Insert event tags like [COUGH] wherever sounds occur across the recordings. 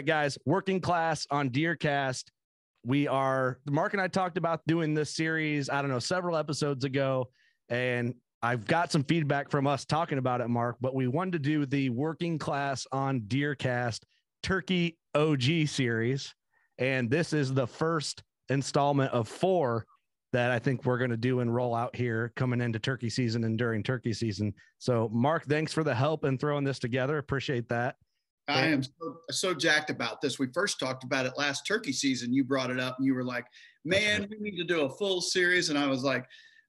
Right, guys, working class on DeerCast. We are Mark and I talked about doing this series, I don't know, several episodes ago. And I've got some feedback from us talking about it, Mark, but we wanted to do the working class on DeerCast Turkey OG series. And this is the first installment of four that I think we're going to do and roll out here coming into turkey season and during turkey season. So, Mark, thanks for the help in throwing this together. Appreciate that. I am so, so jacked about this. We first talked about it last turkey season. You brought it up and you were like, man, we need to do a full series. And I was like,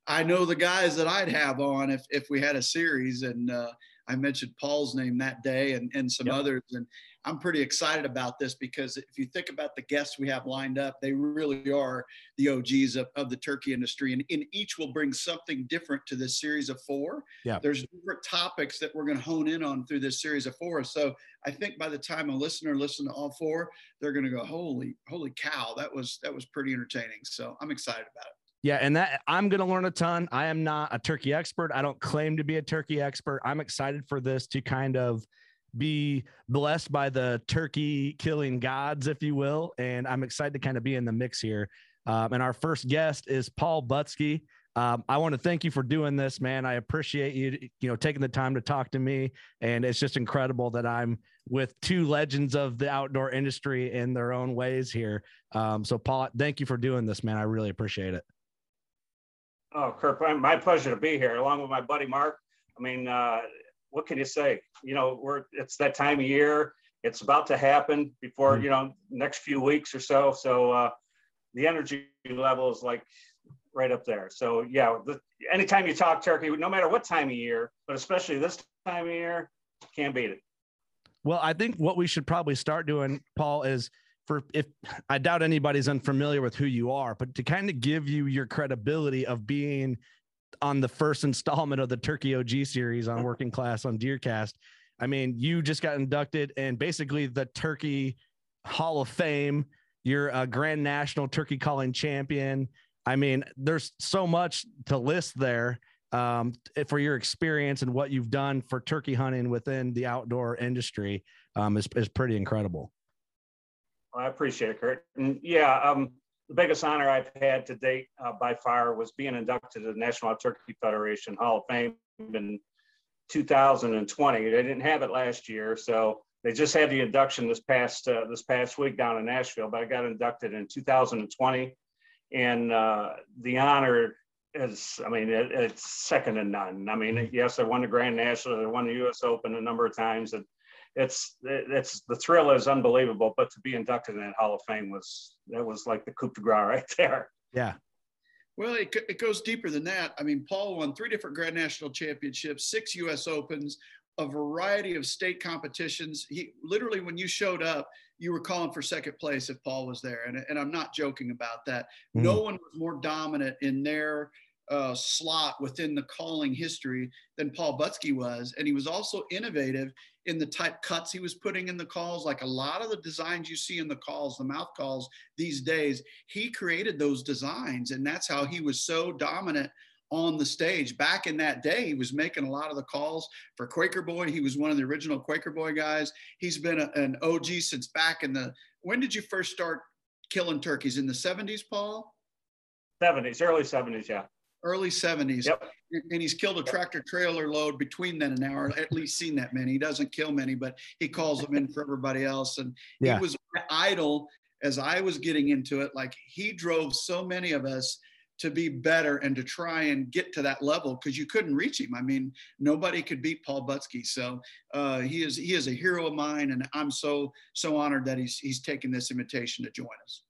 I know the guys that I'd have on if, if we had a series. And uh, I mentioned Paul's name that day and, and some yep. others. And I'm pretty excited about this because if you think about the guests we have lined up, they really are the OGs of, of the turkey industry. And in each will bring something different to this series of four. Yeah. There's different topics that we're going to hone in on through this series of four. So I think by the time a listener listens to all four, they're going to go, holy, holy cow, that was that was pretty entertaining. So I'm excited about it. Yeah, and that I'm going to learn a ton. I am not a turkey expert. I don't claim to be a turkey expert. I'm excited for this to kind of be blessed by the turkey killing gods, if you will. And I'm excited to kind of be in the mix here. Um, and our first guest is Paul Butski. Um, I want to thank you for doing this, man. I appreciate you, you know, taking the time to talk to me. And it's just incredible that I'm with two legends of the outdoor industry in their own ways here. Um, so, Paul, thank you for doing this, man. I really appreciate it. Oh, Kurt, my pleasure to be here, along with my buddy Mark. I mean, uh, what can you say? You know, we're it's that time of year. It's about to happen before mm-hmm. you know next few weeks or so. So uh, the energy level is like right up there. So yeah, the, anytime you talk turkey, no matter what time of year, but especially this time of year, can't beat it. Well, I think what we should probably start doing, Paul, is for if I doubt anybody's unfamiliar with who you are, but to kind of give you your credibility of being on the first [LAUGHS] installment of the Turkey OG series on Working Class on DeerCast. I mean, you just got inducted and basically the Turkey Hall of Fame. You're a Grand National Turkey Calling Champion. I mean, there's so much to list there um, for your experience and what you've done for turkey hunting within the outdoor industry um, is, is pretty incredible. I appreciate it, Kurt. And yeah, um, the biggest honor I've had to date uh, by far was being inducted to the National Turkey Federation Hall of Fame in 2020. They didn't have it last year, so they just had the induction this past uh, this past week down in Nashville. But I got inducted in 2020, and uh, the honor is, I mean, it, it's second to none. I mean, yes, I won the Grand National, I won the U.S. Open a number of times, and it's it's the thrill is unbelievable. But to be inducted in that Hall of Fame was that was like the coup de grace right there. Yeah. Well, it, it goes deeper than that. I mean, Paul won three different Grand National Championships, six U.S. Opens, a variety of state competitions. He literally, when you showed up, you were calling for second place if Paul was there. And, and I'm not joking about that. Mm. No one was more dominant in their uh, slot within the calling history than Paul Butski was. And he was also innovative in the type cuts he was putting in the calls. Like a lot of the designs you see in the calls, the mouth calls these days, he created those designs. And that's how he was so dominant on the stage. Back in that day, he was making a lot of the calls for Quaker Boy. He was one of the original Quaker Boy guys. He's been a, an OG since back in the. When did you first start killing turkeys? In the 70s, Paul? 70s, early 70s, yeah. Early 70s. Yep. And he's killed a tractor trailer load between then and now, or at least seen that many. He doesn't kill many, but he calls them in for everybody else. And yeah. he was idol as I was getting into it. Like he drove so many of us to be better and to try and get to that level because you couldn't reach him. I mean, nobody could beat Paul Butski. So uh, he is he is a hero of mine, and I'm so so honored that he's he's taken this invitation to join us.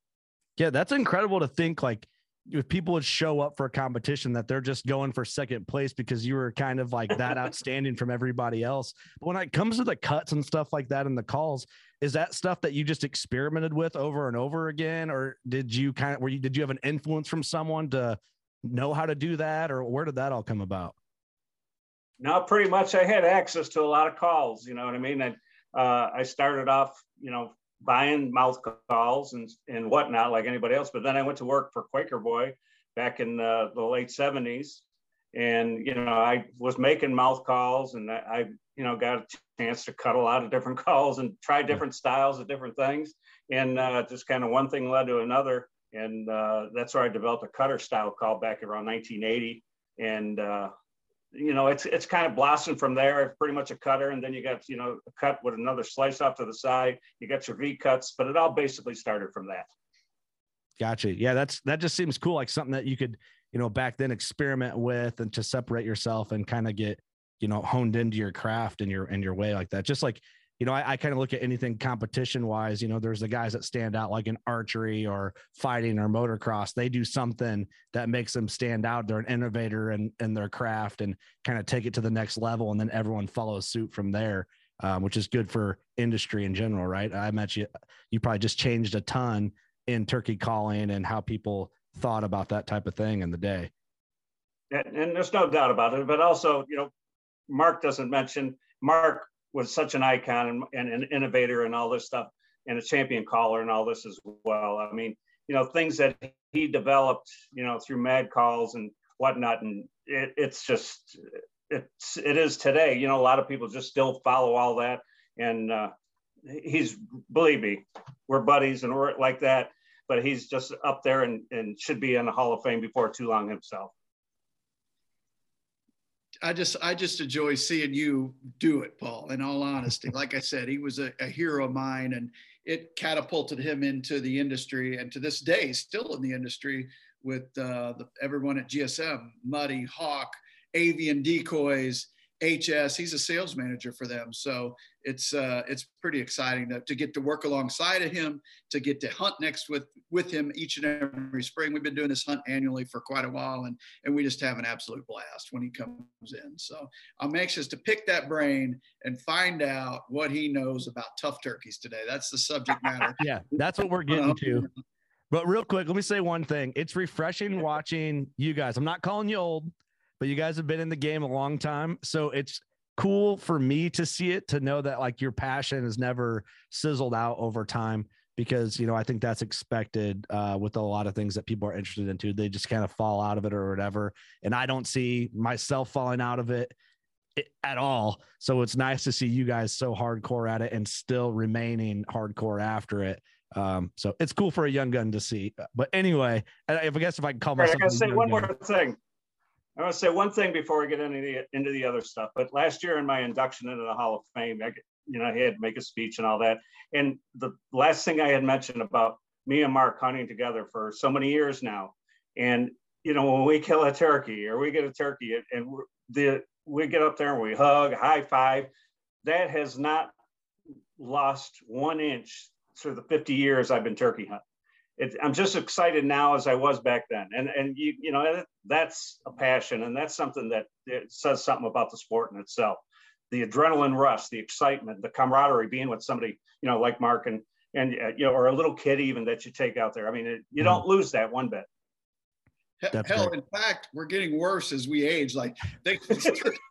Yeah, that's incredible to think like if people would show up for a competition that they're just going for second place because you were kind of like that [LAUGHS] outstanding from everybody else. But when it comes to the cuts and stuff like that and the calls, is that stuff that you just experimented with over and over again? Or did you kind of were you did you have an influence from someone to know how to do that? Or where did that all come about? No pretty much i had access to a lot of calls you know what i mean? And uh, i started off you know buying mouth calls and and whatnot like anybody else but then i went to work for quaker boy back in uh, the late 70s and you know i was making mouth calls and i you know got a chance to cut a lot of different [LAUGHS] calls and try different styles of different things. And uh, just kind of one thing led to another. And uh, that's where i developed a cutter style call back around 1980 and uh, you know it's it's kind of blossomed from there. Pretty much a cutter and then you got you know a cut with another slice off to the side. You got your v cuts but it all basically started from that. Gotcha. Yeah that's that just seems cool like something that you could you know, back then experiment with and to separate yourself and kind of get, you know, honed into your craft and your and your way like that. Just like, you know, I, I kind of look at anything competition wise, you know, there's the guys that stand out like in archery or fighting or motocross. They do something that makes them stand out. They're an innovator in, in their craft and kind of take it to the next level. And then everyone follows suit from there. Um, which is good for industry in general, right? I bet you you probably just changed a ton in turkey calling and how people thought about that type of thing in the day. And, and there's no doubt about it. But also, you know, Mark doesn't mention Mark was such an icon and, and an innovator and all this stuff and a champion caller and all this as well. I mean, you know, things that he developed, you know, through MAD Calls and whatnot. And it, it's just, it's, it is today, you know, a lot of people just still follow all that. And uh, he's, believe me, we're buddies and we're like that but he's just up there and, and should be in the Hall of Fame before too long himself. I just I just enjoy seeing you do it, Paul. In all honesty, [LAUGHS] like I said, he was a, a, hero of mine, and it catapulted him into the industry, and to this day, still in the industry with uh, the, everyone at GSM, Muddy, Hawk, Avian Decoys, HS. He's a sales manager for them, so it's uh, it's pretty exciting to, to get to work alongside of him, to get to hunt next with with him each and every spring. We've been doing this hunt annually for quite a while, and and we just have an absolute blast when he comes in. So I'm anxious to pick that brain and find out what he knows about tough turkeys today. That's the subject matter. [LAUGHS] yeah, that's what we're getting to. But real quick, let me say one thing. It's refreshing watching you guys. I'm not calling you old but you guys have been in the game a long time. So it's cool for me to see it, to know that like your passion has never sizzled out over time because, you know, I think that's expected uh, with a lot of things that people are interested into. They just kind of fall out of it or whatever. And I don't see myself falling out of it at all. So it's nice to see you guys so hardcore at it and still remaining hardcore after it. Um, so it's cool for a young gun to see. But anyway, if I guess if I can call myself, I gotta say one gun, more thing. I want to say one thing before we get into the into the other stuff. But last year in my induction into the Hall of Fame, I, you know, I had to make a speech and all that. And the last thing I had mentioned about me and Mark hunting together for so many years now, and you know, when we kill a turkey or we get a turkey and the we get up there and we hug, high five, that has not lost one inch through the 50 years I've been turkey hunting it, I'm just excited now as I was back then. And and you you know that's a passion, and that's something that says something about the sport in itself. The adrenaline rush, the excitement, the camaraderie, being with somebody you know like Mark and and uh, you know or a little kid even that you take out there. I mean, it, you mm-hmm. don't lose that one bit. Hell, in fact, we're getting worse as we age. Like they [LAUGHS] [LAUGHS]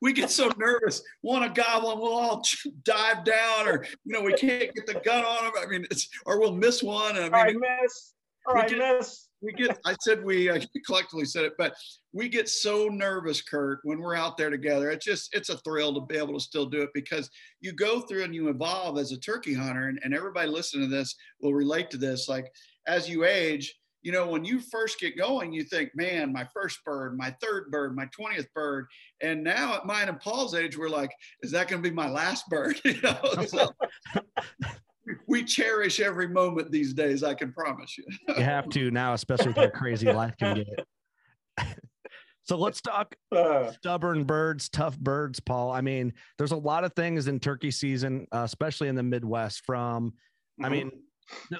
we get so nervous, want a goblin? we'll all [LAUGHS] dive down, or you know, we can't get the gun on them. I mean, it's or we'll miss one. I mean, I miss. All right, get, miss. We get. I said we uh, [LAUGHS] collectively said it, but we get so nervous, Kurt, when we're out there together. It's just it's a thrill to be able to still do it because you go through and you evolve as a turkey hunter, and, and everybody listening to this will relate to this. Like as you age, you know, when you first get going, you think, man, my first bird, my third bird, my 20th bird. And now at mine and Paul's age, we're like, is that going to be my last bird? [LAUGHS] you know, so [LAUGHS] we cherish every moment these days. I can promise you. you have to now, especially with how crazy life can get. [LAUGHS] So let's talk uh. stubborn birds, tough birds, Paul. I mean, there's a lot of things in turkey season, uh, especially in the Midwest. From, mm-hmm. I mean,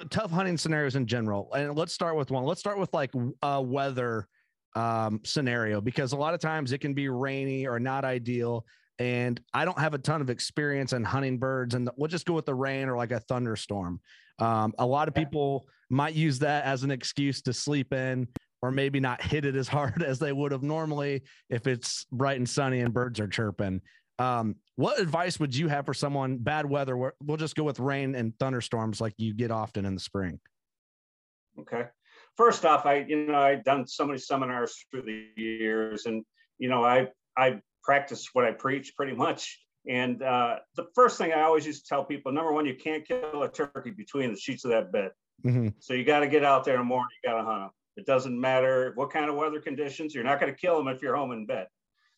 tough hunting scenarios in general. And let's start with one. Let's start with like a weather um, scenario because a lot of times it can be rainy or not ideal. And I don't have a ton of experience in hunting birds, and we'll just go with the rain or like a thunderstorm. Um, a lot of people might use that as an excuse to sleep in or maybe not hit it as hard [LAUGHS] as they would have normally if it's bright and sunny and birds are chirping. Um, what advice would you have for someone bad weather? We'll just go with rain and thunderstorms like you get often in the spring. Okay. First off, I you know I've done so many seminars through the years, and you know I I practice what I preach pretty much. And uh, the first thing I always used to tell people: number one, you can't kill a turkey between the sheets of that bed. Mm-hmm. So you got to get out there in the morning. You got to hunt them. It doesn't matter what kind of weather conditions. You're not going to kill them if you're home in bed.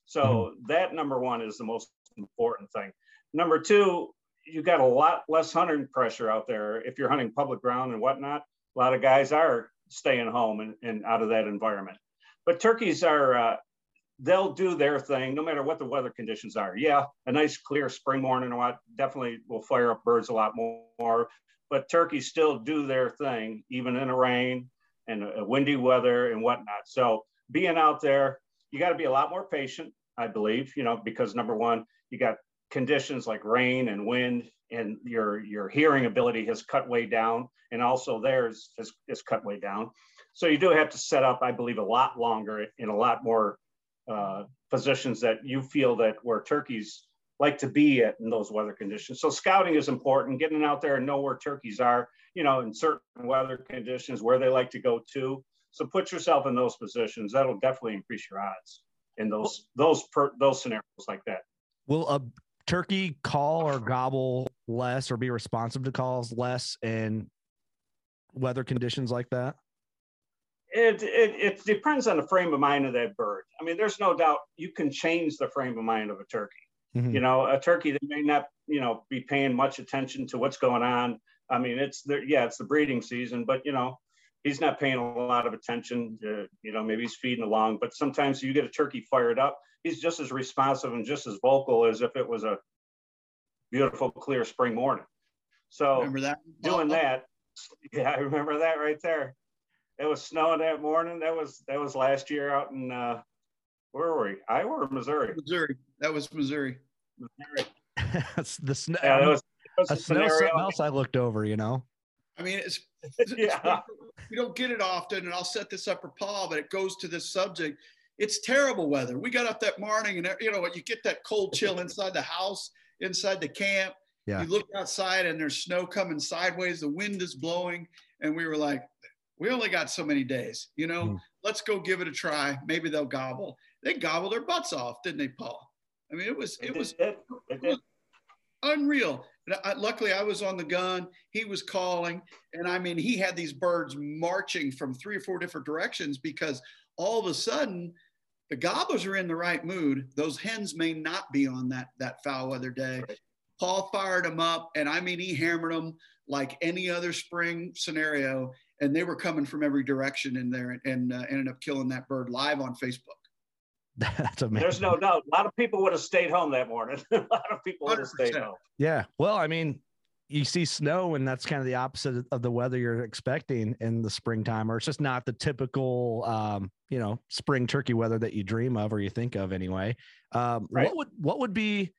So mm-hmm. that number one is the most important thing. Number two, you got a lot less hunting pressure out there if you're hunting public ground and whatnot. A lot of guys are staying home and, and out of that environment. But turkeys are, uh, they'll do their thing no matter what the weather conditions are. Yeah, a nice clear spring morning or what definitely will fire up birds a lot more. But turkeys still do their thing, even in the rain and a windy weather and whatnot. So being out there, you got to be a lot more patient. I believe, you know, because number one, you got conditions like rain and wind, and your your hearing ability has cut way down, and also theirs is cut way down. So you do have to set up, I believe, a lot longer in a lot more uh, positions that you feel that where turkeys like to be at in those weather conditions. So scouting is important, getting out there and know where turkeys are, you know, in certain weather conditions, where they like to go to. So put yourself in those positions. That'll definitely increase your odds in those those per, those scenarios like that. Will a turkey call or gobble less or be responsive to calls less in weather conditions like that? It, it, it depends on the frame of mind of that bird. I mean, there's no doubt you can change the frame of mind of a turkey. Mm-hmm. You know, a turkey that may not, you know, be paying much attention to what's going on. I mean, it's there, yeah, it's the breeding season, but you know, he's not paying a lot of attention. To, you know, maybe he's feeding along, but sometimes you get a turkey fired up, he's just as responsive and just as vocal as if it was a beautiful, clear spring morning. So remember that? doing that, [LAUGHS] yeah, I remember that right there. It was snowing that morning. That was that was last year out in uh, where were we? Iowa or Missouri? Missouri. That was Missouri. Missouri. [LAUGHS] That's the snow. Yeah, that was, that was a snow something else I looked over. You know. I mean, [LAUGHS] it's, it's yeah. we don't get it often, and I'll set this up for Paul, but it goes to this subject. It's terrible weather. We got up that morning, and you know what? You get that cold chill [LAUGHS] inside the house, inside the camp. Yeah. You look outside, and there's snow coming sideways. The wind is blowing, and we were like, "We only got so many days. You know, mm. let's go give it a try. Maybe they'll gobble." They gobbled their butts off, didn't they, Paul? I mean, it was it was, it was unreal. I, luckily, I was on the gun. He was calling, and I mean, he had these birds marching from three or four different directions because all of a sudden the gobblers are in the right mood. Those hens may not be on that that foul weather day. Right. Paul fired them up, and I mean he hammered them like any other spring scenario, and they were coming from every direction in there, and, and uh, ended up killing that bird live on Facebook. [LAUGHS] That's amazing. There's no doubt. A lot of people would have stayed home that morning. [LAUGHS] a lot of people would have stayed home. Yeah. Well, I mean, you see snow and that's kind of the opposite of the weather you're expecting in the springtime or it's just not the typical um, you know spring turkey weather that you dream of or you think of anyway um, right. what would what would be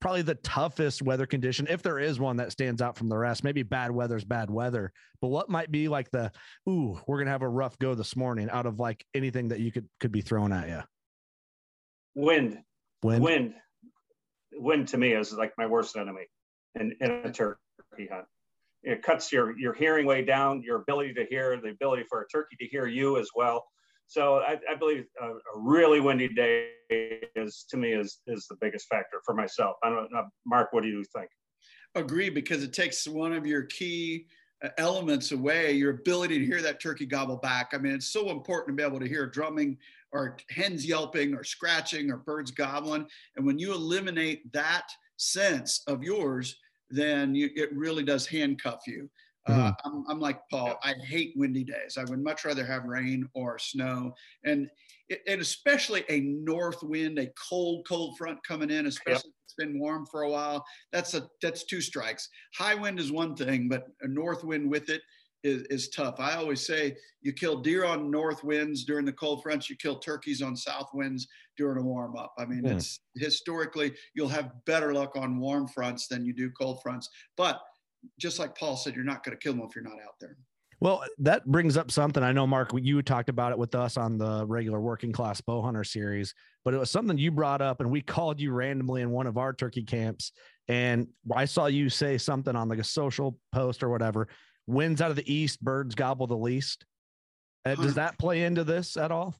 probably the toughest weather condition if there is one that stands out from the rest maybe bad weather's bad weather but what might be like the ooh we're gonna have a rough go this morning out of like anything that you could could be thrown at you wind wind wind wind to me is like my worst enemy in, in a turkey hunt. It cuts your, your hearing way down, your ability to hear, the ability for a turkey to hear you as well. So I, I believe a, a, really windy day is to me is is the biggest factor for myself. I don't know, Mark. What do you think? Agree, because it takes one of your key uh, elements away, your ability to hear that turkey gobble back. I mean, it's so important to be able to hear drumming or hens yelping or scratching or birds gobbling. And when you eliminate that sense of yours, then you, it really does handcuff you. Uh, mm-hmm. I'm, I'm, like Paul. I hate windy days. I would much rather have rain or snow, and and especially a north wind, a cold, cold front coming in, especially yep. if it's been warm for a while. That's a that's two strikes. High wind is one thing, but a north wind with it is, is tough. I always say you kill deer on north winds during the cold fronts, you kill turkeys on south winds during a warm up. I mean, it's historically you'll have better luck on warm fronts than you do cold fronts. But just like Paul said, you're not going to kill them if you're not out there. Well, that brings up something. I know, Mark, you talked about it with us on the regular working class bow hunter series, but it was something you brought up, and we called you randomly in one of our turkey camps. And I saw you say something on like a social post or whatever winds out of the east, birds gobble the least. Uh, does that play into this at all?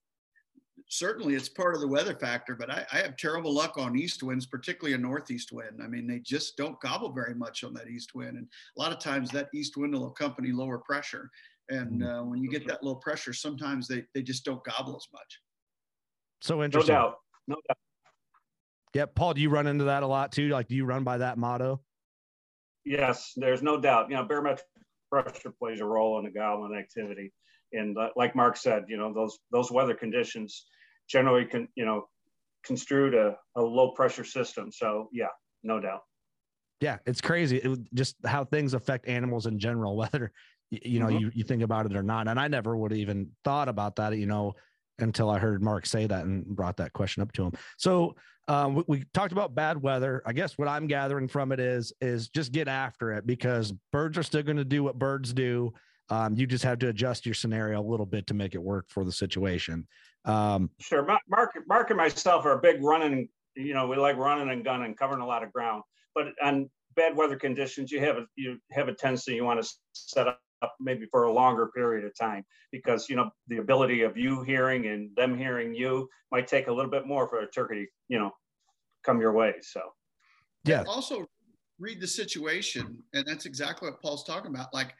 Certainly, it's part of the weather factor, but I, I, have terrible luck on east winds, particularly a northeast wind. I mean, they just don't gobble very much on that east wind, and a lot of times that east wind will accompany lower pressure. And mm-hmm. uh, when you get that low pressure, sometimes they they just don't gobble as much. So interesting. No doubt. No doubt. Yeah, Paul, do you run into that a lot too? Like, do you run by that motto? Yes, there's no doubt. You know, barometric pressure plays a role in the gobbling activity. And uh, like Mark said, you know, those those weather conditions generally can, you know, construed a, a low pressure system. So yeah, no doubt. Yeah, it's crazy. It, just how things affect animals in general, [LAUGHS] whether you know mm-hmm. you, you think about it or not. And I never would have even thought about that, you know, until I heard Mark say that and brought that question up to him. So um, we, we, talked about bad weather. I guess what I'm gathering from it is is just get after it because birds are still going to do what birds do. Um, you just have to adjust your scenario a little bit to make it work for the situation. Um, sure, Mark, Mark and myself are a big running. You know, we like running and gunning, covering a lot of ground. But on bad weather conditions, you have a you have a tendency you want to set up up maybe for a longer period of time because you know the ability of you hearing and them hearing you might take a little bit more for a turkey you know come your way. So yeah. Also read the situation and that's exactly what paul's talking about. Like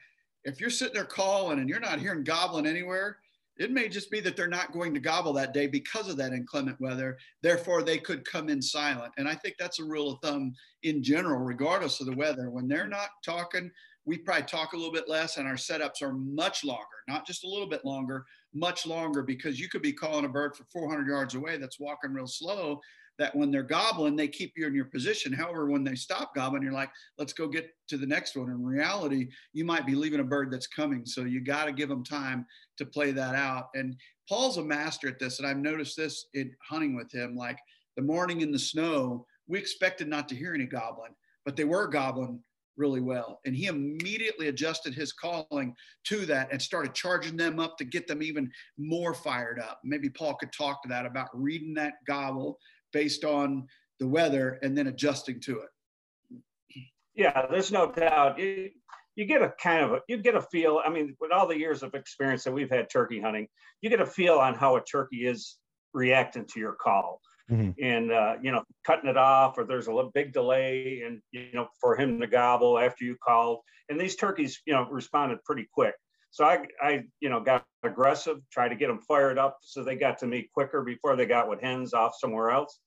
if you're sitting there calling and you're not hearing gobbling anywhere it may just be that they're not going to gobble that day because of that inclement weather. Therefore they could come in silent. And i think that's a rule of thumb in general regardless of the weather. When they're not talking we probably talk a little bit less and our setups are much longer, not just a little bit longer, much longer because you could be calling a bird for 400 yards away that's walking real slow that when they're gobbling, they keep you in your position. However, when they stop gobbling, you're like, let's go get to the next one. In reality, you might be leaving a bird that's coming. So you got to give them time to play that out. And Paul's a master at this. And I've noticed this in hunting with him. Like the morning in the snow, we expected not to hear any gobbling, but they were gobbling really well. And he immediately adjusted his calling to that and started charging them up to get them even more fired up. Maybe Paul could talk to that about reading that gobble based on the weather and then adjusting to it. Yeah, there's no doubt. You, you get a kind of a, you get a feel. I mean, with all the years of experience that we've had turkey hunting, you get a feel on how a turkey is reacting to your call mm-hmm. and uh, you know cutting it off or there's a big delay and you know for him to gobble after you called. And these turkeys you know responded pretty quick. So i i you know got aggressive tried to get them fired up so they got to me quicker before they got with hens off somewhere else.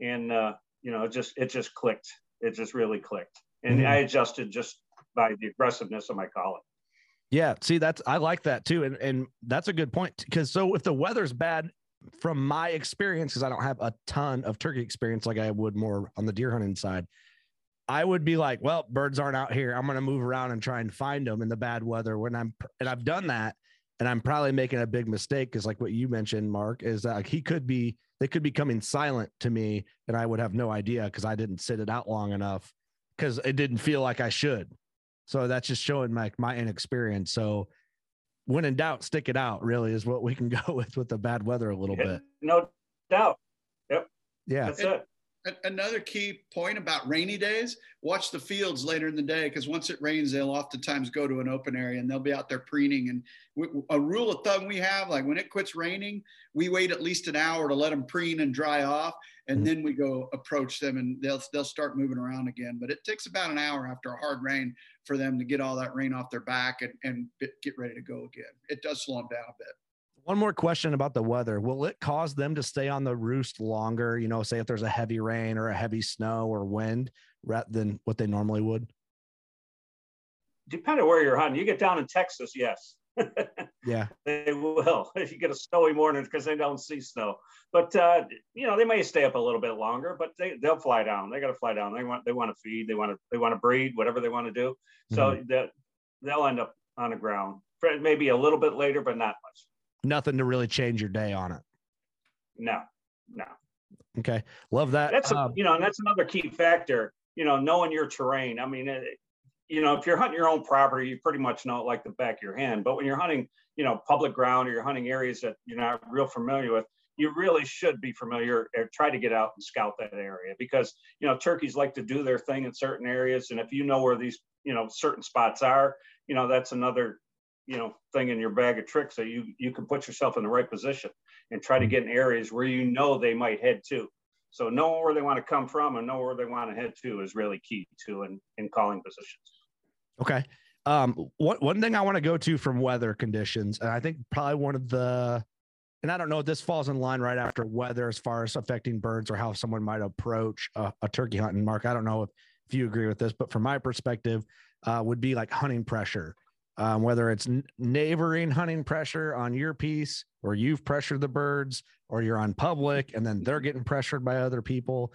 And uh, you know it just it just clicked. It just really clicked. And mm-hmm. i adjusted just by the aggressiveness of my calling. Yeah, see that's I like that too, and and that's a good point because so if the weather's bad from my experience, because I don't have a ton of turkey experience like I would more on the deer hunting side, I would be like, well, birds aren't out here. I'm going to move around and try and find them in the bad weather when I'm, and I've done that. And I'm probably making a big mistake because, like what you mentioned, Mark, is that like he could be, they could be coming silent to me and I would have no idea because I didn't sit it out long enough because it didn't feel like I should. So that's just showing my, my inexperience. So when in doubt, stick it out really is what we can [LAUGHS] go with with the bad weather a little Yeah, bit. No doubt. Yep. Yeah. That's it. A- Another key point about rainy days, watch the fields later in the day because once it rains, they'll oftentimes go to an open area and they'll be out there preening. And a rule of thumb we have, like when it quits raining, we wait at least an hour to let them preen and dry off, and Mhm. then we go approach them and they'll they'll start moving around again. But it takes about an hour after a hard rain for them to get all that rain off their back and, and get ready to go again. It does slow them down a bit. One more question about the weather. Will it cause them to stay on the roost longer? You know, say if there's a heavy rain or a heavy snow or wind rather than what they normally would? Depending where you're hunting, you get down in Texas, yes. [LAUGHS] Yeah. they will [LAUGHS] if you get a snowy morning because they don't see snow. But uh, you know they may stay up a little bit longer, but they they'll fly down. They got to fly down. They want they want to feed. They want to they want to breed. Whatever they want to do. So that they'll end up on the ground. Maybe a little bit later, but not much. Nothing to really change your day on it. No, no. Okay. Love that. That's a, Um, you know, and that's another key factor. You know, knowing your terrain. I mean, it, you know, if you're hunting your own property, you pretty much know it like the back of your hand. But when you're hunting, you know, public ground or you're hunting areas that you're not real familiar with, you really should be familiar or try to get out and scout that area because you know turkeys like to do their thing in certain areas, and if you know where these you know certain spots are, you know that's another you know thing in your bag of tricks that you you can put yourself in the right position and try to get in areas where you know they might head to. So knowing where they want to come from and know where they want to head to is really key to in, in calling positions. Okay. Um, one one thing I want to go to from weather conditions, and I think probably one of the, and I don't know if this falls in line right after weather as far as affecting birds or how someone might approach a, a turkey hunting. Mark, I don't know if, if you agree with this, but from my perspective, uh, would be like hunting pressure, um, whether it's neighboring hunting pressure on your piece, or you've pressured the birds, or you're on public, and then they're getting pressured by other people.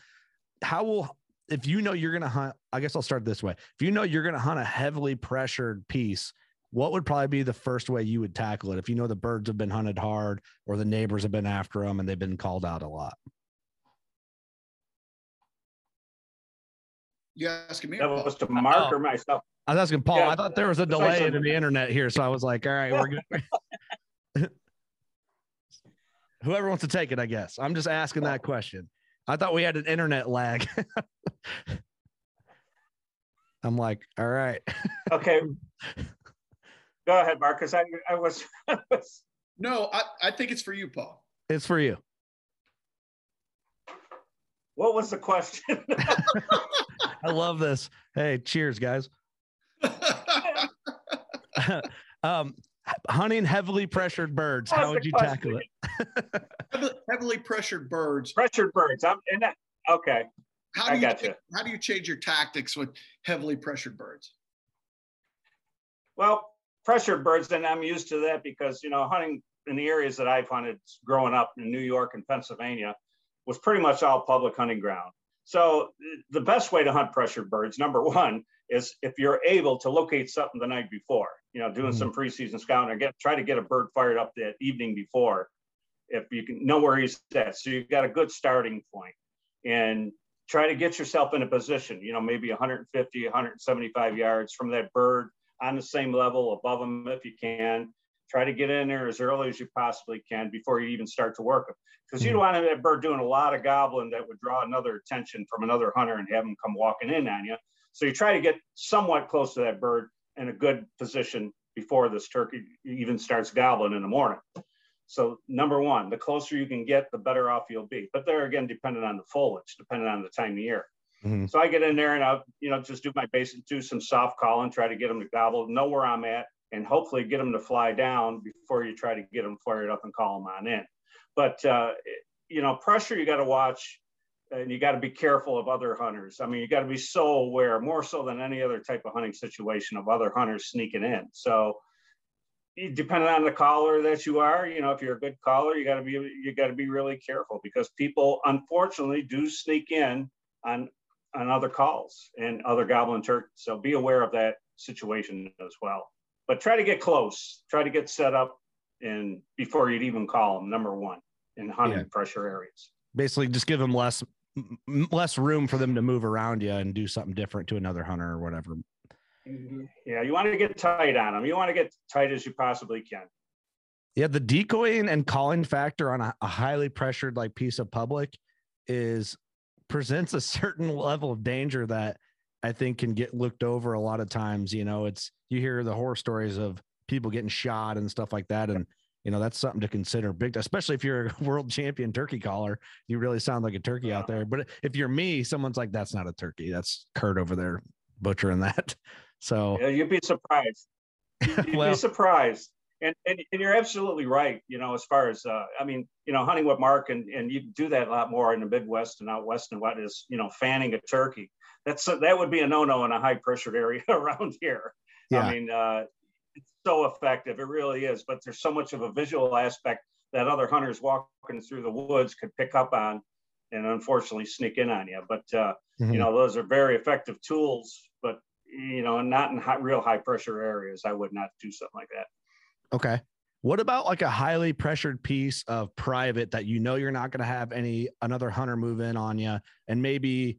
How will if you know you're going to hunt, I guess I'll start this way. If you know you're going to hunt a heavily pressured piece, what would probably be the first way you would tackle it? If you know the birds have been hunted hard or the neighbors have been after them and they've been called out a lot. You asking me? That or was to Mark Oh. or myself. I was asking Paul, Yeah, I thought there was a delay in the internet here. So I was like, all right, we're good. [LAUGHS] [LAUGHS] Whoever wants to take it, I guess. I'm just asking that question. I thought we had an internet lag. [LAUGHS] I'm like, all right. Okay. Go ahead, Marcus. I, I was, I was No, I, I think it's for you, Paul. It's for you. What was the question? [LAUGHS] I love this. Hey, cheers, guys. [LAUGHS] um, hunting heavily pressured birds. How would you tackle it? Heavily- Heavily pressured birds. Pressured birds. I'm and that, okay. How I do you gotcha. how do you change your tactics with heavily pressured birds? Well, pressured birds, and I'm used to that because, you know, hunting in the areas that I've hunted growing up in New York and Pennsylvania was pretty much all public hunting ground. So the best way to hunt pressured birds, number one, is if you're able to locate something the night before, you know, doing Mhm. some preseason scouting or get try to get a bird fired up that evening before, if you can know where he's at. So you've got a good starting point and try to get yourself in a position, you know, maybe 150, 175 yards from that bird on the same level above him if you can. Try to get in there as early as you possibly can before you even start to work them. Because you don't want that bird doing a lot of gobbling that would draw another attention from another hunter and have them come walking in on you. So you try to get somewhat close to that bird in a good position before this turkey even starts gobbling in the morning. So number one, the closer you can get, the better off you'll be. But there again, depending on the foliage, depending on the time of year. Mhm. So I get in there and I'll, you know, just do my basic, do some soft calling, try to get them to gobble, know where I'm at, and hopefully get them to fly down before you try to get them fired up and call them on in. But uh, you know, pressure you got to watch, and you got to be careful of other hunters. I mean, you got to be so aware, more so than any other type of hunting situation, of other hunters sneaking in. So depending on the caller that you are, you know, if you're a good caller, you got to be you got to be really careful because people unfortunately do sneak in on on other calls and other gobbling turkeys. So be aware of that situation as well. But try to get close. Try to get set up and before you'd even call them. Number one in hunting yeah. pressure areas. Basically, just give them less less room for them to move around you and do something different to another hunter or whatever. Mm-hmm. Yeah, you want to get tight on them. You want to get tight as you possibly can. Yeah, the decoying and calling factor on a, a highly pressured like piece of public is presents a certain [LAUGHS] level of danger that I think can get looked over a lot of times. You know, it's you hear the horror stories of people getting shot and stuff like that, and you know that's something to consider. Big, especially if you're a [LAUGHS] world champion turkey caller, you really sound like a turkey out there. But if you're me, someone's like, "That's not a turkey. That's Kurt over there butchering that." [LAUGHS] So yeah, you'd be surprised. [LAUGHS] You'd well, be surprised. And, and, and you're absolutely right. You know, as far as uh, I mean, you know, hunting with Mark, and and you do that a lot more in the Midwest and out west, and what is you know fanning a turkey. That's that would be a no-no in a high-pressured area [LAUGHS] around here. Yeah. I mean, uh, it's so effective. It really is. But there's so much of a visual aspect that other hunters walking through the woods could pick up on, and unfortunately sneak in on you. But uh, mm-hmm. you know, those are very effective tools. But you know, not in high, real high pressure areas. I would not do something like that. Okay. What about like a highly pressured piece of private that you know you're not going to have any another hunter move in on you, and maybe,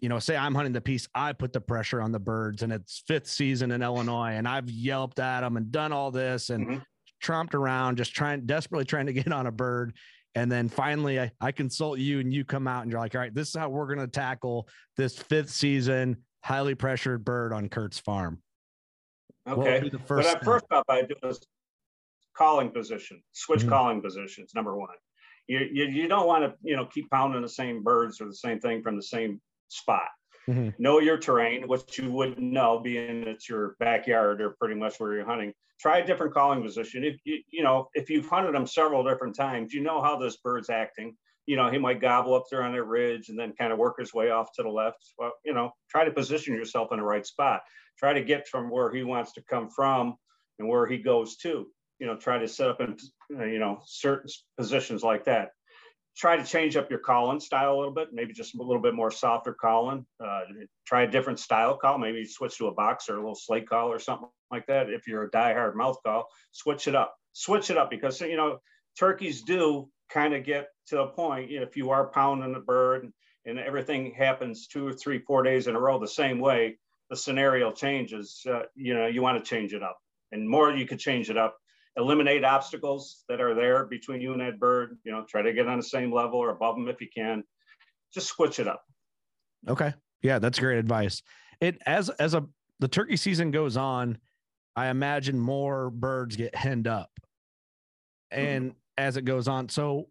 you know, say I'm hunting the piece, I put the pressure on the birds, and it's fifth season in Illinois, and I've yelped at them and done all this and mm-hmm. tromped around, just trying desperately trying to [LAUGHS] get on a bird, and then finally I, I consult you, and you come out and you're like, all right, this is how we're going to tackle this fifth season highly pressured bird on Kurt's farm. Okay. But at first up, I do is calling position, switch mm-hmm. calling positions. Number one, you, you, you don't want to you know keep pounding the same birds or the same thing from the same spot. Mm-hmm. Know your terrain, which you wouldn't know, being it's your backyard or pretty much where you're hunting. Try a different calling position. If you you know if you've hunted them several different times, you know how this bird's acting. You know he might gobble up there on that ridge and then kind of work his way off to the left. Well, you know, try to position yourself in the right spot. Try to get from where he wants to come from and where he goes to you know, try to set up in, uh, you know, certain positions like that. Try to change up your calling style a little bit, maybe just a little bit more softer calling. Uh, try a different style call, maybe switch to a box or a little slate call or something like that. If you're a die-hard mouth call, switch it up. Switch it up because, you know, turkeys do kind of get to a point, you know, if you are pounding the bird and, and everything happens two or three, four days in a row the same way, the scenario changes. Uh, you know, you want to change it up. And more you could change it up, eliminate obstacles that are there between you and that bird. You know, try to get on the same level or above them if you can. Just switch it up. Okay. Yeah, that's great advice. It as as a the turkey season goes on, I imagine more birds get henned up. And mm-hmm. as it goes on, so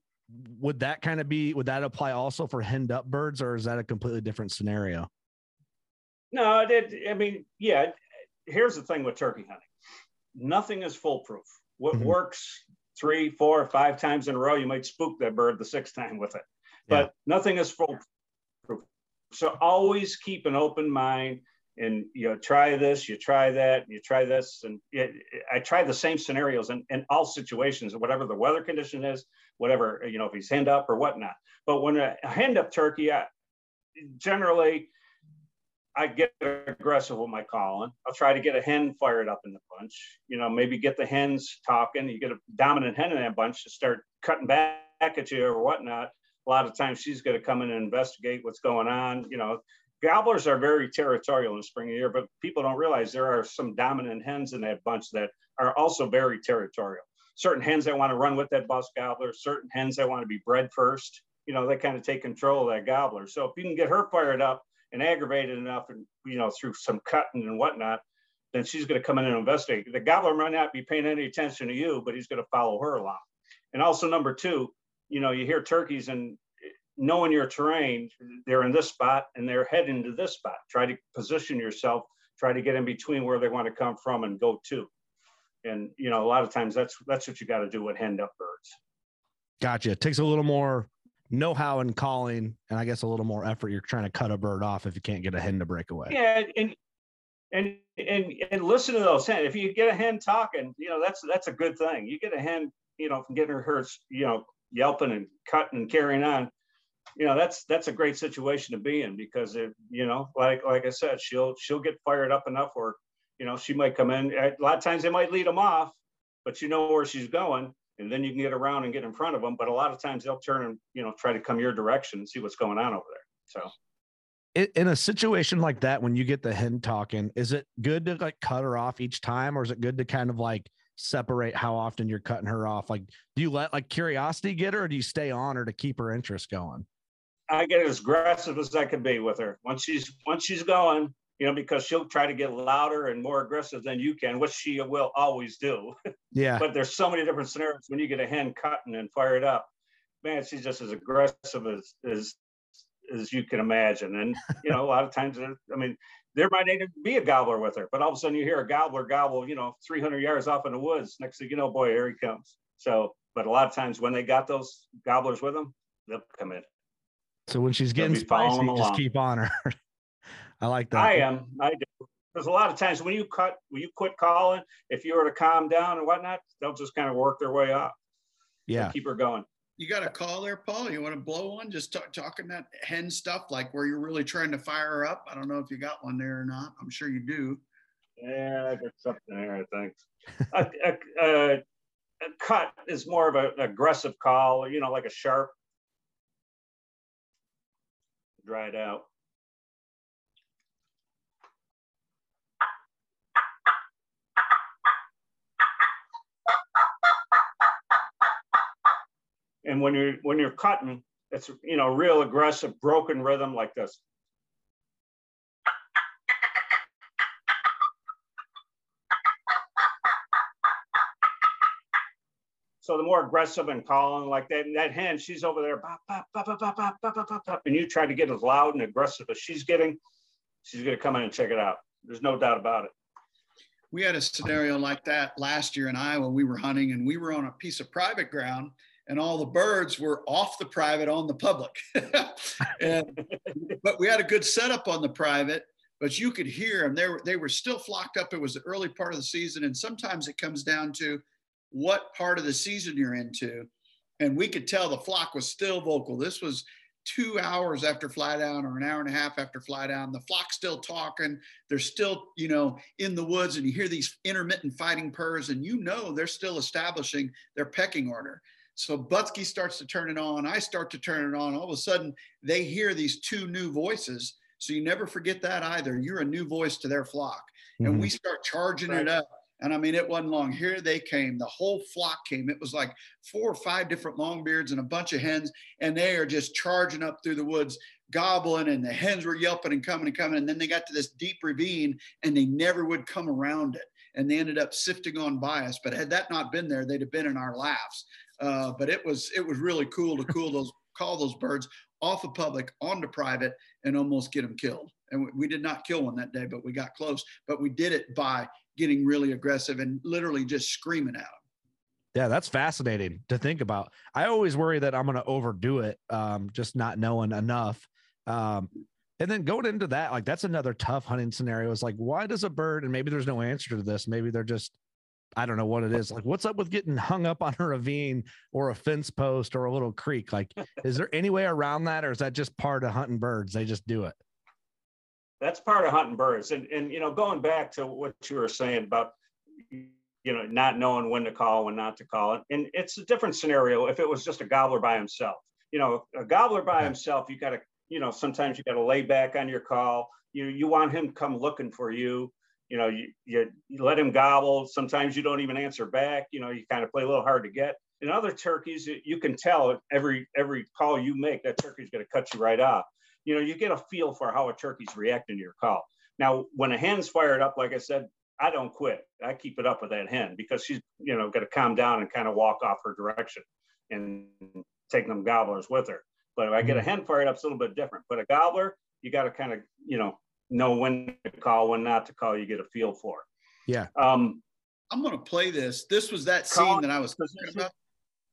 would that kind of be would that apply also for henned up birds or is that a completely different scenario? No, it, I mean, yeah. Here's the thing with turkey hunting: nothing is foolproof. What mm-hmm. works three, four, five times in a row, you might spook that bird the sixth time with it. But yeah. nothing is foolproof. So always keep an open mind and you know try this you try that you try this and it, i try the same scenarios in, in all situations whatever the weather condition is whatever you know if he's henned up or whatnot but when a, a henned up turkey I, generally I get aggressive with my calling. I'll try to get a hen fired up in the bunch. You know, maybe get the hens talking. You get a dominant hen in that bunch to start cutting back at you or whatnot. A lot of times she's going to come in and investigate what's going on. You know, gobblers are very territorial in the spring of year, but people don't realize there are some dominant hens in that bunch that are also very territorial. Certain hens that want to run with that boss gobbler, certain hens that want to be bred first. You know, they kind of take control of that gobbler. So if you can get her fired up, and aggravated enough, and you know, through some cutting and whatnot, then she's going to come in and investigate. The gobbler might not be paying any attention to you, but he's going to follow her along. And also, number two, you know, you hear turkeys and knowing your terrain, they're in this spot and they're heading to this spot. Try to position yourself, try to get in between where they want to come from and go to. And you know, a lot of times that's that's what you got to do with henned up birds. Gotcha. It takes a little more know how in calling, and I guess a little more effort. You're trying to cut a bird off if you can't get a hen to break away. Yeah, and and and and listen to those hens. If you get a hen talking, you know that's that's a good thing. You get a hen, you know, from getting her, her you know, yelping and cutting and carrying on. you know that's that's a great situation to be in because it you know like like I said she'll she'll get fired up enough or you know she might come in a lot of times they might lead them off but you know where she's going and then you can get around and get in front of them but a lot of times they'll turn and you know try to come your direction and see what's going on over there so. In a situation like that when you get the hen talking is it good to like cut her off each time or is it good to kind of like separate how often you're cutting her off? Like do you let like curiosity get her or do you stay on her to keep her interest going? I get as aggressive as I can be with her. Once she's once she's going, you know, because she'll try to get louder and more aggressive than you can, which she will always do. [LAUGHS] Yeah. but there's so many different scenarios when you get a hen cutting and fired up. Man, she's just as aggressive as as as you can imagine. And you know, a lot of times, uh, I mean, there might even be a gobbler with her, but all of a sudden you hear a gobbler gobble, you know, 300 yards off in the woods. Next thing you know, boy, here he comes. So, but a lot of times when they got those gobblers with them, they'll come in. So when she's getting spicy, just keep on her. [LAUGHS] I like that. I am. I do. Because a lot of times when you cut, when you quit calling, if you were to calm down and whatnot, they'll just kind of work their way up. Yeah. Keep her going. You got a call there, Paul? You want to blow one? Just talk, talking that hen stuff, like where you're really trying to fire her up. I don't know if you got one there or not. I'm sure you do. Yeah, I got something there. I think a, a, a, a, cut is more of an aggressive call. You know, like a sharp dried out. And when you're when you're cutting, it's you know real aggressive, broken rhythm like this. So the more aggressive and calling like that, that hen, she's over there, bop, bop, bop, and you try to get as loud and aggressive as she's getting, she's going to come in and check it out. There's no doubt about it. We had a scenario like that last year in Iowa. We were hunting and we were on a piece of private ground and all the birds were off the private on the public. [LAUGHS] and, but we had a good setup on the private, but you could hear them. They were, they were still flocked up. It was the early part of the season. And sometimes it comes down to what part of the season you're into. And we could tell the flock was still vocal. This was two hours after fly down or an hour and a half after fly down. The flock's still talking. They're still, you know, in the woods and you hear these intermittent fighting purrs and you know they're still establishing their pecking order. So Butski starts to turn it on. I start to turn it on. All of a sudden, they hear these two new voices. So you never forget that either. You're a new voice to their flock. Mm-hmm. And we start charging right. it up and I mean, it wasn't long. Here they came. The whole flock came. It was like four or five different longbeards and a bunch of hens. And they are just charging up through the woods, gobbling. And the hens were yelping and coming and coming. And then they got to this deep ravine and they never would come around it. And they ended up sifting on by us. But had that not been there, they'd have been in our laughs. Uh, but it was it was really cool to cool those call those birds off of public onto private and almost get them killed. And we, we did not kill one that day, but we got close. But we did it by getting really aggressive and literally just screaming at them. Yeah, that's fascinating to think about. I always worry that I'm going to overdo it, um, just not knowing enough. Um, and then going into that, like that's another tough hunting scenario. Is like, why does a bird, and maybe there's no answer to this, maybe they're just, I don't know what it is. Like, what's up with getting hung up on a ravine or a fence post or a little creek? Like, is there any way around that, or is that just part of hunting birds? They just do it that's part of hunting birds. And and you know, going back to what you were saying about you know not knowing when to call, when not to call, it, and it's a different scenario if it was just a gobbler by himself. You know, a gobbler by himself, you got to you know sometimes you got to lay back on your call. You you want him to come looking for you. You know, you, you, you let him gobble. Sometimes you don't even answer back. You know, you kind of play a little hard to get. In other turkeys, you can tell every every call you make that turkey's going to cut you right off you know, you get a feel for how a turkey's reacting to your call. Now, when a hen's fired up, like I said, I don't quit. I keep it up with that hen because she's, you know, got to calm down and kind of walk off her direction and take them gobblers with her. But if I get a mm-hmm. hen fired up, it's a little bit different. But a gobbler, you got to kind of, you know, know when to call, when not to call. You get a feel for. Yeah. Um, I'm going to play this. This was that scene that I was talking about.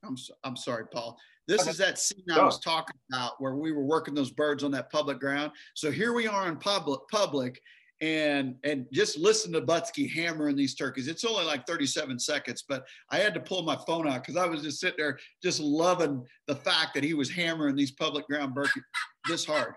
I'm, so, I'm sorry, Paul. This is that scene I was talking about where we were working those birds on that public ground. So here we are in public, public, and and just listen to Butski hammering these turkeys. It's only like 37 seconds, but I had to pull my phone out because I was just sitting there just loving the fact that he was hammering these public ground turkeys this hard.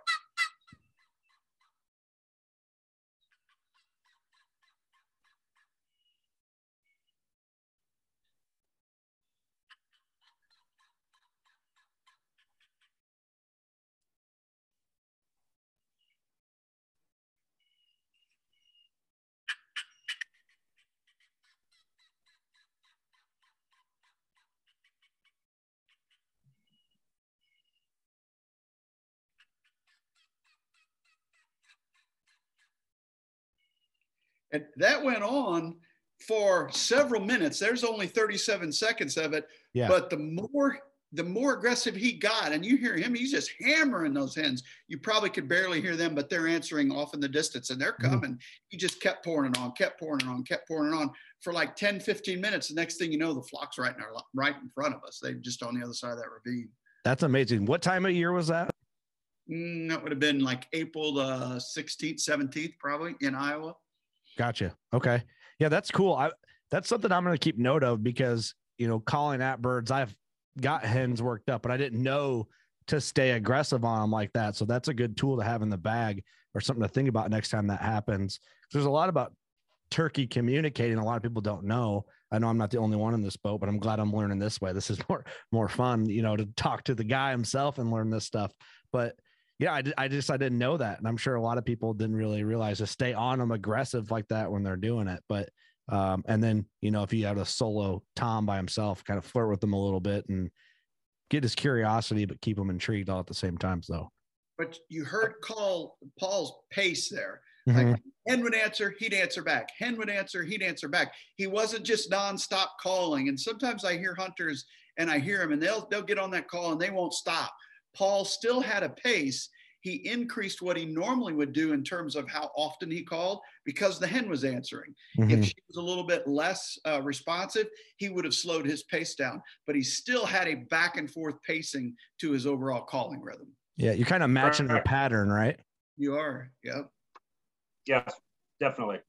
And that went on for several minutes. There's only 37 seconds of it. Yeah. But the more the more aggressive he got, and you hear him, he's just hammering those hens. You probably could barely hear them, but they're answering off in the distance and they're mm-hmm. coming. Mm-hmm. He just kept pouring it on, kept pouring it on, kept pouring it on for like 10, 15 minutes. The next thing you know, the flock's right in our right in front of us. They're just on the other side of that ravine. That's amazing. What time of year was that? Mm, that would have been like April the 16th, 17th, probably in Iowa. Gotcha. Okay. Yeah, that's cool. I that's something I'm going to keep note of because you know, calling at birds, I've got hens worked up, but I didn't know to stay aggressive on them like that. So that's a good tool to have in the bag or something to think about next time that happens. There's a lot about turkey communicating. A lot of people don't know. I know I'm not the only one in this boat, but I'm glad I'm learning this way. This is [LAUGHS] more more fun, you know, to talk to the guy himself and learn this stuff. But yeah, I, I just I didn't know that, and I'm sure a lot of people didn't really realize to stay on them aggressive like that when they're doing it. But um, and then you know if you had a solo Tom by himself, kind of flirt with them a little bit and get his curiosity, but keep him intrigued all at the same time. So, but you heard call Paul's pace there. Mm-hmm. Like Hen would answer, he'd answer back. Hen would answer, he'd answer back. He wasn't just nonstop calling. And sometimes I hear hunters and I hear them and they'll they'll get on that call and they won't stop. Paul still had a pace. He increased what he normally would do in terms of how often he called because the hen was answering. Mm-hmm. If she was a little bit less uh, responsive, he would have slowed his pace down, but he still had a back and forth pacing to his overall calling rhythm. Yeah, you're kind of matching right. her pattern, right? You are. Yep. Yes, definitely.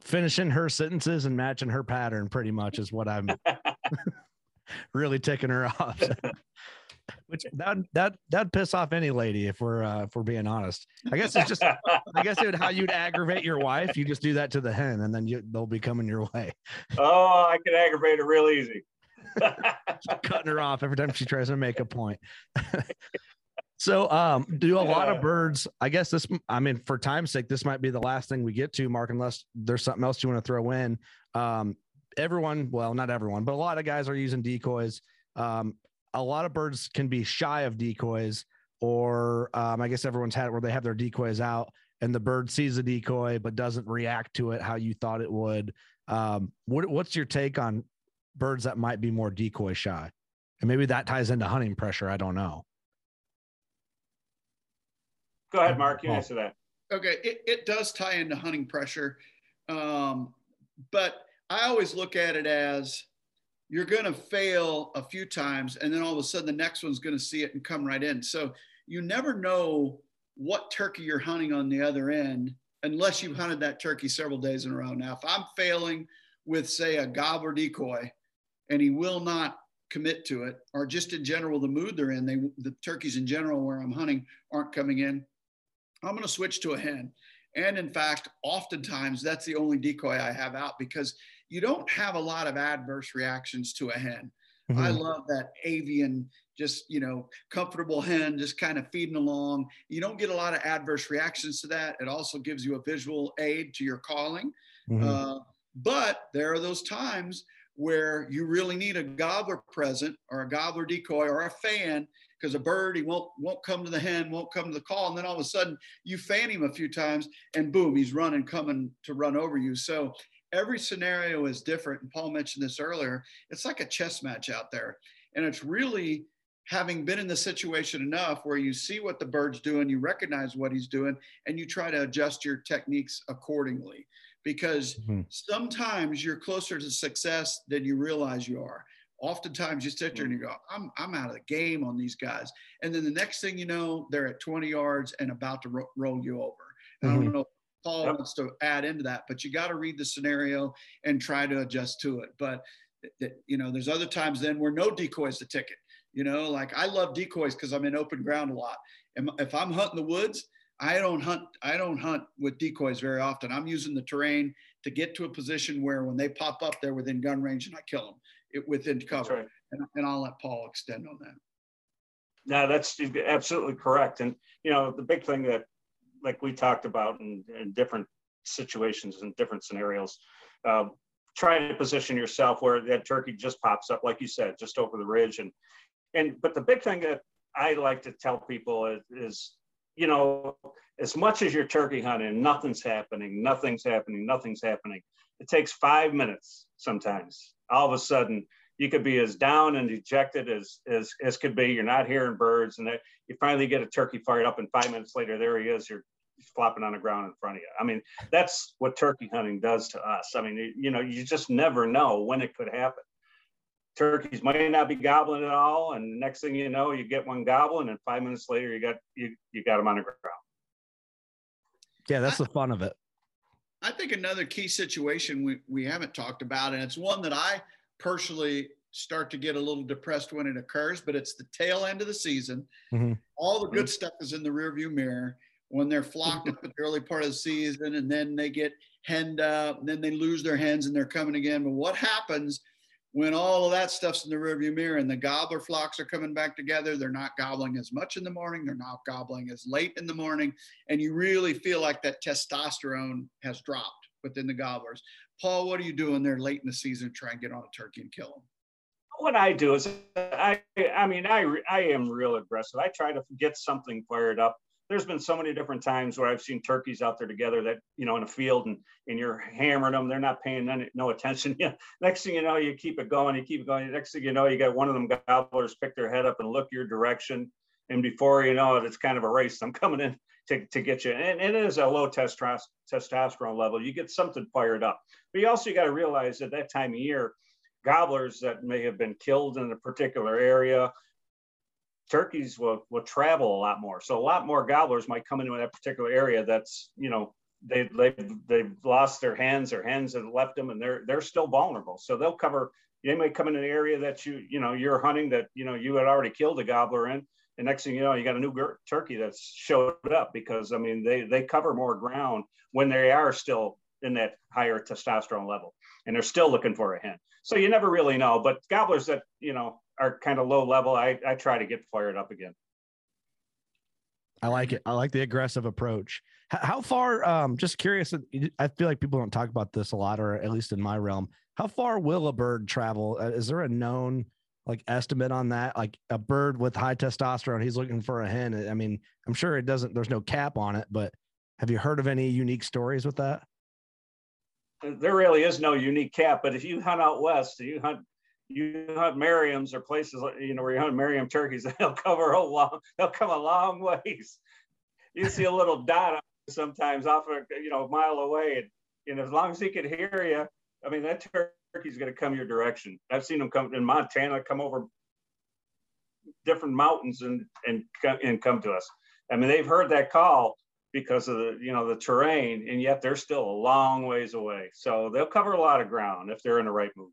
Finishing her sentences and matching her pattern pretty much is what I'm [LAUGHS] [LAUGHS] really ticking her off. [LAUGHS] Which that that that'd piss off any lady if we're uh, if we're being honest. I guess it's just I guess it would how you'd aggravate your wife. You just do that to the hen, and then you they'll be coming your way. Oh, I can aggravate her real easy. [LAUGHS] Cutting her off every time she tries to make a point. [LAUGHS] so, um, do a lot of birds? I guess this. I mean, for time's sake, this might be the last thing we get to, Mark. Unless there's something else you want to throw in. Um, everyone, well, not everyone, but a lot of guys are using decoys. Um, a lot of birds can be shy of decoys, or um, I guess everyone's had it where they have their decoys out and the bird sees a decoy but doesn't react to it how you thought it would. Um, what, what's your take on birds that might be more decoy shy? And maybe that ties into hunting pressure. I don't know. Go ahead, Mark. You oh. answer that. Okay, it, it does tie into hunting pressure, um, but I always look at it as you're going to fail a few times and then all of a sudden the next one's going to see it and come right in. So you never know what turkey you're hunting on the other end unless you've hunted that turkey several days in a row. Now if i'm failing with say a gobbler decoy and he will not commit to it or just in general the mood they're in they the turkeys in general where i'm hunting aren't coming in i'm going to switch to a hen and in fact oftentimes that's the only decoy i have out because you don't have a lot of adverse reactions to a hen. Mm-hmm. I love that avian, just, you know, comfortable hen, just kind of feeding along. You don't get a lot of adverse reactions to that. It also gives you a visual aid to your calling. Mm-hmm. Uh, but there are those times where you really need a gobbler present or a gobbler decoy or a fan because a bird he won't won't come to the hen won't come to the call and then all of a sudden you fan him a few times and boom he's running coming to run over you so every scenario is different. And Paul mentioned this earlier. It's like a chess match out there. And it's really having been in the situation enough where you see what the bird's doing, you recognize what he's doing, and you try to adjust your techniques accordingly. Because mm-hmm. sometimes you're closer to success than you realize you are. Oftentimes you sit there and you go, I'm, I'm out of the game on these guys. And then the next thing you know, they're at 20 yards and about to ro- roll you over. Mm-hmm. I don't mm-hmm. know Paul yep. wants to add into that, but you got to read the scenario and try to adjust to it. But you know, there's other times then where no decoys the ticket. You know, like I love decoys because I'm in open ground a lot. And if I'm hunting the woods, I don't hunt. I don't hunt with decoys very often. I'm using the terrain to get to a position where when they pop up, they're within gun range and I kill them it, within cover. Right. And, and I'll let Paul extend on that. No, that's absolutely correct. And you know, the big thing that, like we talked about in, in different situations and different scenarios, uh, trying to position yourself where that turkey just pops up, like you said, just over the ridge. And and but the big thing that I like to tell people is, is you know, as much as you're turkey hunting, nothing's happening, nothing's happening, nothing's happening. It takes five minutes sometimes. All of a sudden, you could be as down and dejected as as as could be. You're not hearing birds, and you finally get a turkey fired up, and five minutes later, there he is. You're flopping on the ground in front of you. I mean, that's what turkey hunting does to us. I mean, you know, you just never know when it could happen. Turkeys might not be gobbling at all, and the next thing you know, you get one gobbling, and five minutes later, you got you you got them on the ground. Yeah, that's the fun of it. I think another key situation we, we haven't talked about, and it's one that I personally start to get a little depressed when it occurs, but it's the tail end of the season. Mm-hmm. All the good mm-hmm. stuff is in the rearview mirror when they're flocked up at the early part of the season and then they get henned up and then they lose their hens and they're coming again. But what happens when all of that stuff's in the rearview mirror and the gobbler flocks are coming back together? They're not gobbling as much in the morning, they're not gobbling as late in the morning, and you really feel like that testosterone has dropped within the gobblers. Paul, what are you doing there late in the season to try and get on a turkey and kill them? What I do is, I, I mean, I, I am real aggressive. I try to get something fired up. There's been so many different times where I've seen turkeys out there together that, you know, in a field and, and you're hammering them. They're not paying any, no attention. [LAUGHS] Yeah. Next thing you know, you keep it going, you keep it going. Next thing you know, you got one of them gobblers pick their head up and look your direction. And before you know it, it's kind of a race. I'm coming in to, to get you. And, and it is a low testosterone level. You get something fired up. But you also got to realize at that time of year, gobblers that may have been killed in a particular area, turkeys will, will travel a lot more. So a lot more gobblers might come into that particular area that's, you know, they, they, they've lost their hens or hens have left them and they're, they're still vulnerable. So they'll cover, they may come in an area that you, you know, you're hunting that, you know, you had already killed a gobbler in and next thing you know, you got a new turkey that's showed up because I mean they they cover more ground when they are still in that higher testosterone level, and they're still looking for a hen. So you never really know. But gobblers that you know are kind of low level, I I try to get fired up again. I like it. I like the aggressive approach. How far? Um, just curious. I feel like people don't talk about this a lot, or at least in my realm. How far will a bird travel? Uh, is there a known like estimate on that? Like a bird with high testosterone, he's looking for a hen. I mean, I'm sure it doesn't, there's no cap on it, but have you heard of any unique stories with that? There really is no unique cap, but if you hunt out west, you hunt you hunt Merriam's or places you know where you hunt Merriam turkeys, [LAUGHS] they'll cover a long, they'll come a long ways. You see a little dot sometimes off a you know a mile away, and, and as long as he can hear you, I mean that turkey's going to come your direction. I've seen them come in Montana, come over different mountains and and and come to us. I mean, they've heard that call because of the you know the terrain, and yet they're still a long ways away. So they'll cover a lot of ground if they're in the right mood.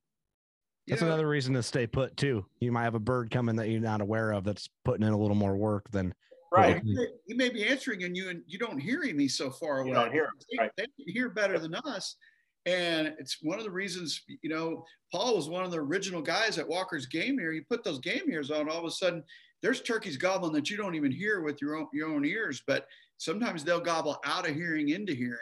That's yeah. another reason to stay put too. You might have a bird coming that you're not aware of that's putting in a little more work than right. He may, he may be answering and you and you don't hear him. He's so far away. You don't hear him. Right. They, they hear better than us. And it's one of the reasons, you know, Paul was one of the original guys at Walker's Game Ear. You put those game ears on, all of a sudden there's turkeys gobbling that you don't even hear with your own, your own ears, but sometimes they'll gobble out of hearing into hearing.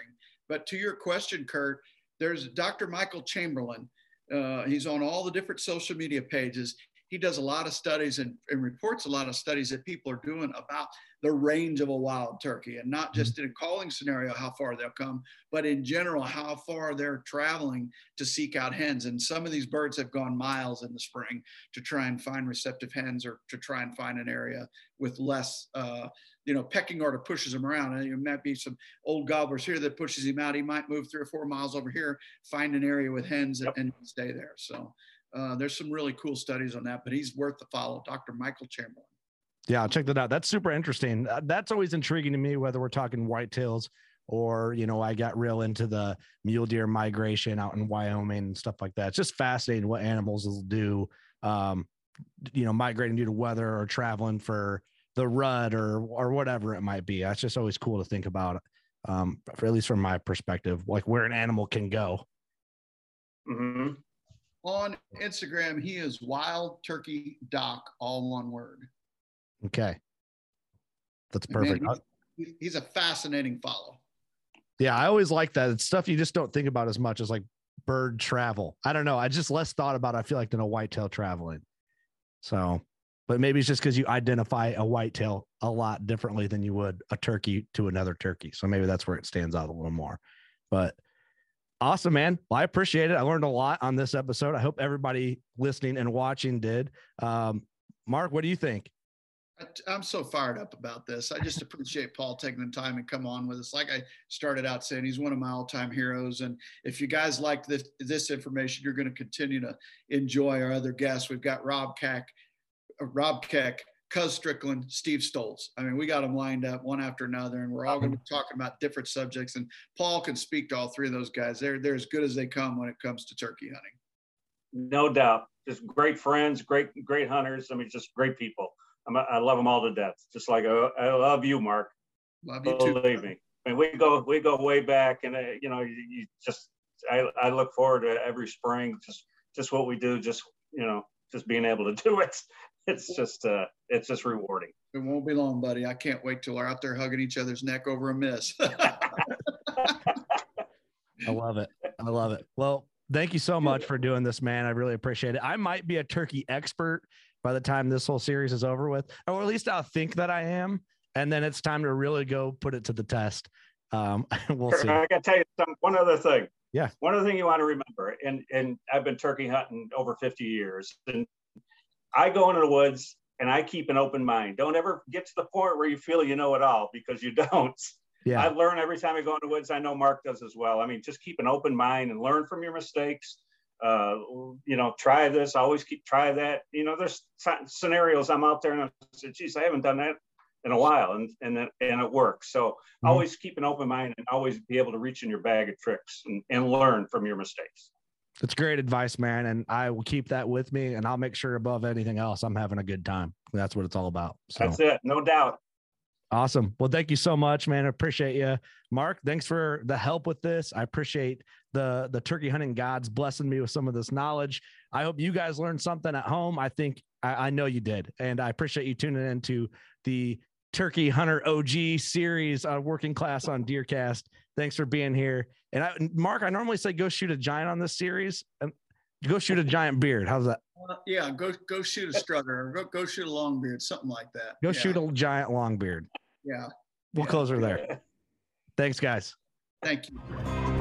But to your question, Kurt, there's Dr. Michael Chamberlain. Uh, he's on all the different social media pages he does a lot of studies and, and, reports a lot of studies that people are doing about the range of a wild turkey and not just mm-hmm. in a calling scenario how far they'll come but in general how far they're traveling to seek out hens and some of these birds have gone miles in the spring to try and find receptive hens or to try and find an area with less uh, you know pecking order pushes him around and it might be some old gobblers here that pushes him out he might move three or four miles over here find an area with hens yep. and, and stay there so uh, there's some really cool studies on that, but he's worth the follow, Dr. Michael Chamberlain. Yeah, check that out. That's super interesting. Uh, that's always intriguing to me, whether we're talking whitetails or you know, I got real into the mule deer migration out in Wyoming and stuff like that. It's just fascinating what animals will do. Um, you know, migrating due to weather or traveling for the rut or or whatever it might be. That's just always cool to think about. Um, for at least from my perspective, like where an animal can go. Mm-hmm. On Instagram, he is Wild Turkey Doc, all one word. Okay, that's perfect. man, he's, he's a fascinating follow. Yeah, I always like that. It's stuff you just don't think about as much as like bird travel. I don't know. I just less thought about. It, I feel like than a whitetail traveling. So, but maybe it's just because you identify a whitetail a lot differently than you would a turkey to another turkey. So maybe that's where it stands out a little more. But awesome, man. Well, I appreciate it. I learned a lot on this episode. I hope everybody listening and watching did. Um, Mark, what do you think? I'm so fired up about this. I just appreciate Paul taking the time and come on with us. Like I started out saying, he's one of my all-time heroes. And if you guys like this this information, you're going to continue to enjoy our other guests. We've got Rob uh, Rob Keck, Cuz Strickland, Steve Stoltz. I mean, we got them lined up one after another, and we're all going to be talking about different subjects. And Paul can speak to all three of those guys. They're they're as good as they come when it comes to turkey hunting. No doubt. Just great friends, great great hunters. I mean, just great people. I'm, I love them all to death. Just like I, I love you, Mark. Love you too. Believe me. I mean, we go we go way back, and uh, you know, you, you just I, I look forward to every spring. Just just what we do. Just you know, just being able to do it. It's just uh, it's just rewarding. It won't be long, buddy. I can't wait till we're out there hugging each other's neck over a miss. [LAUGHS] I love it. I love it. Well, thank you so much for doing this, man. I really appreciate it. I might be a turkey expert by the time this whole series is over with, or at least I'll think that I am. And then it's time to really go put it to the test. Um, [LAUGHS] we'll see. I got to tell you some, one other thing. Yeah. One other thing you want to remember, and and I've been turkey hunting over 50 years, and I go into the woods and I keep an open mind. Don't ever get to the point where you feel you know it all because you [LAUGHS] don't. Yeah. I learn every time I go into the woods. I know Mark does as well. I mean, just keep an open mind and learn from your mistakes. Uh, you know, try this. Always keep try that. You know, there's scenarios I'm out there and I said, "Geez, I haven't done that in a while," and and and it works. So Mhm. always keep an open mind and always be able to reach in your bag of tricks and, and learn from your mistakes. It's great advice, man. And I will keep that with me and I'll make sure above anything else, I'm having a good time. That's what it's all about. So That's it, no doubt. Awesome. Well, thank you so much, man. I appreciate you. Mark, thanks for the help with this. I appreciate the the turkey hunting gods blessing me with some of this knowledge. I hope you guys learned something at home. I think I, I know you did. And I appreciate you tuning into the Turkey Hunter OG series on Working Class on DeerCast. Thanks for being here. And I, Mark, I normally say go shoot a giant on this series. And go shoot a giant beard. How's that? Uh, yeah, go go shoot a strutter go go shoot a long beard, something like that. Go yeah, shoot a giant long beard. Yeah. We'll Yeah. close her there. Thanks, guys. Thank you.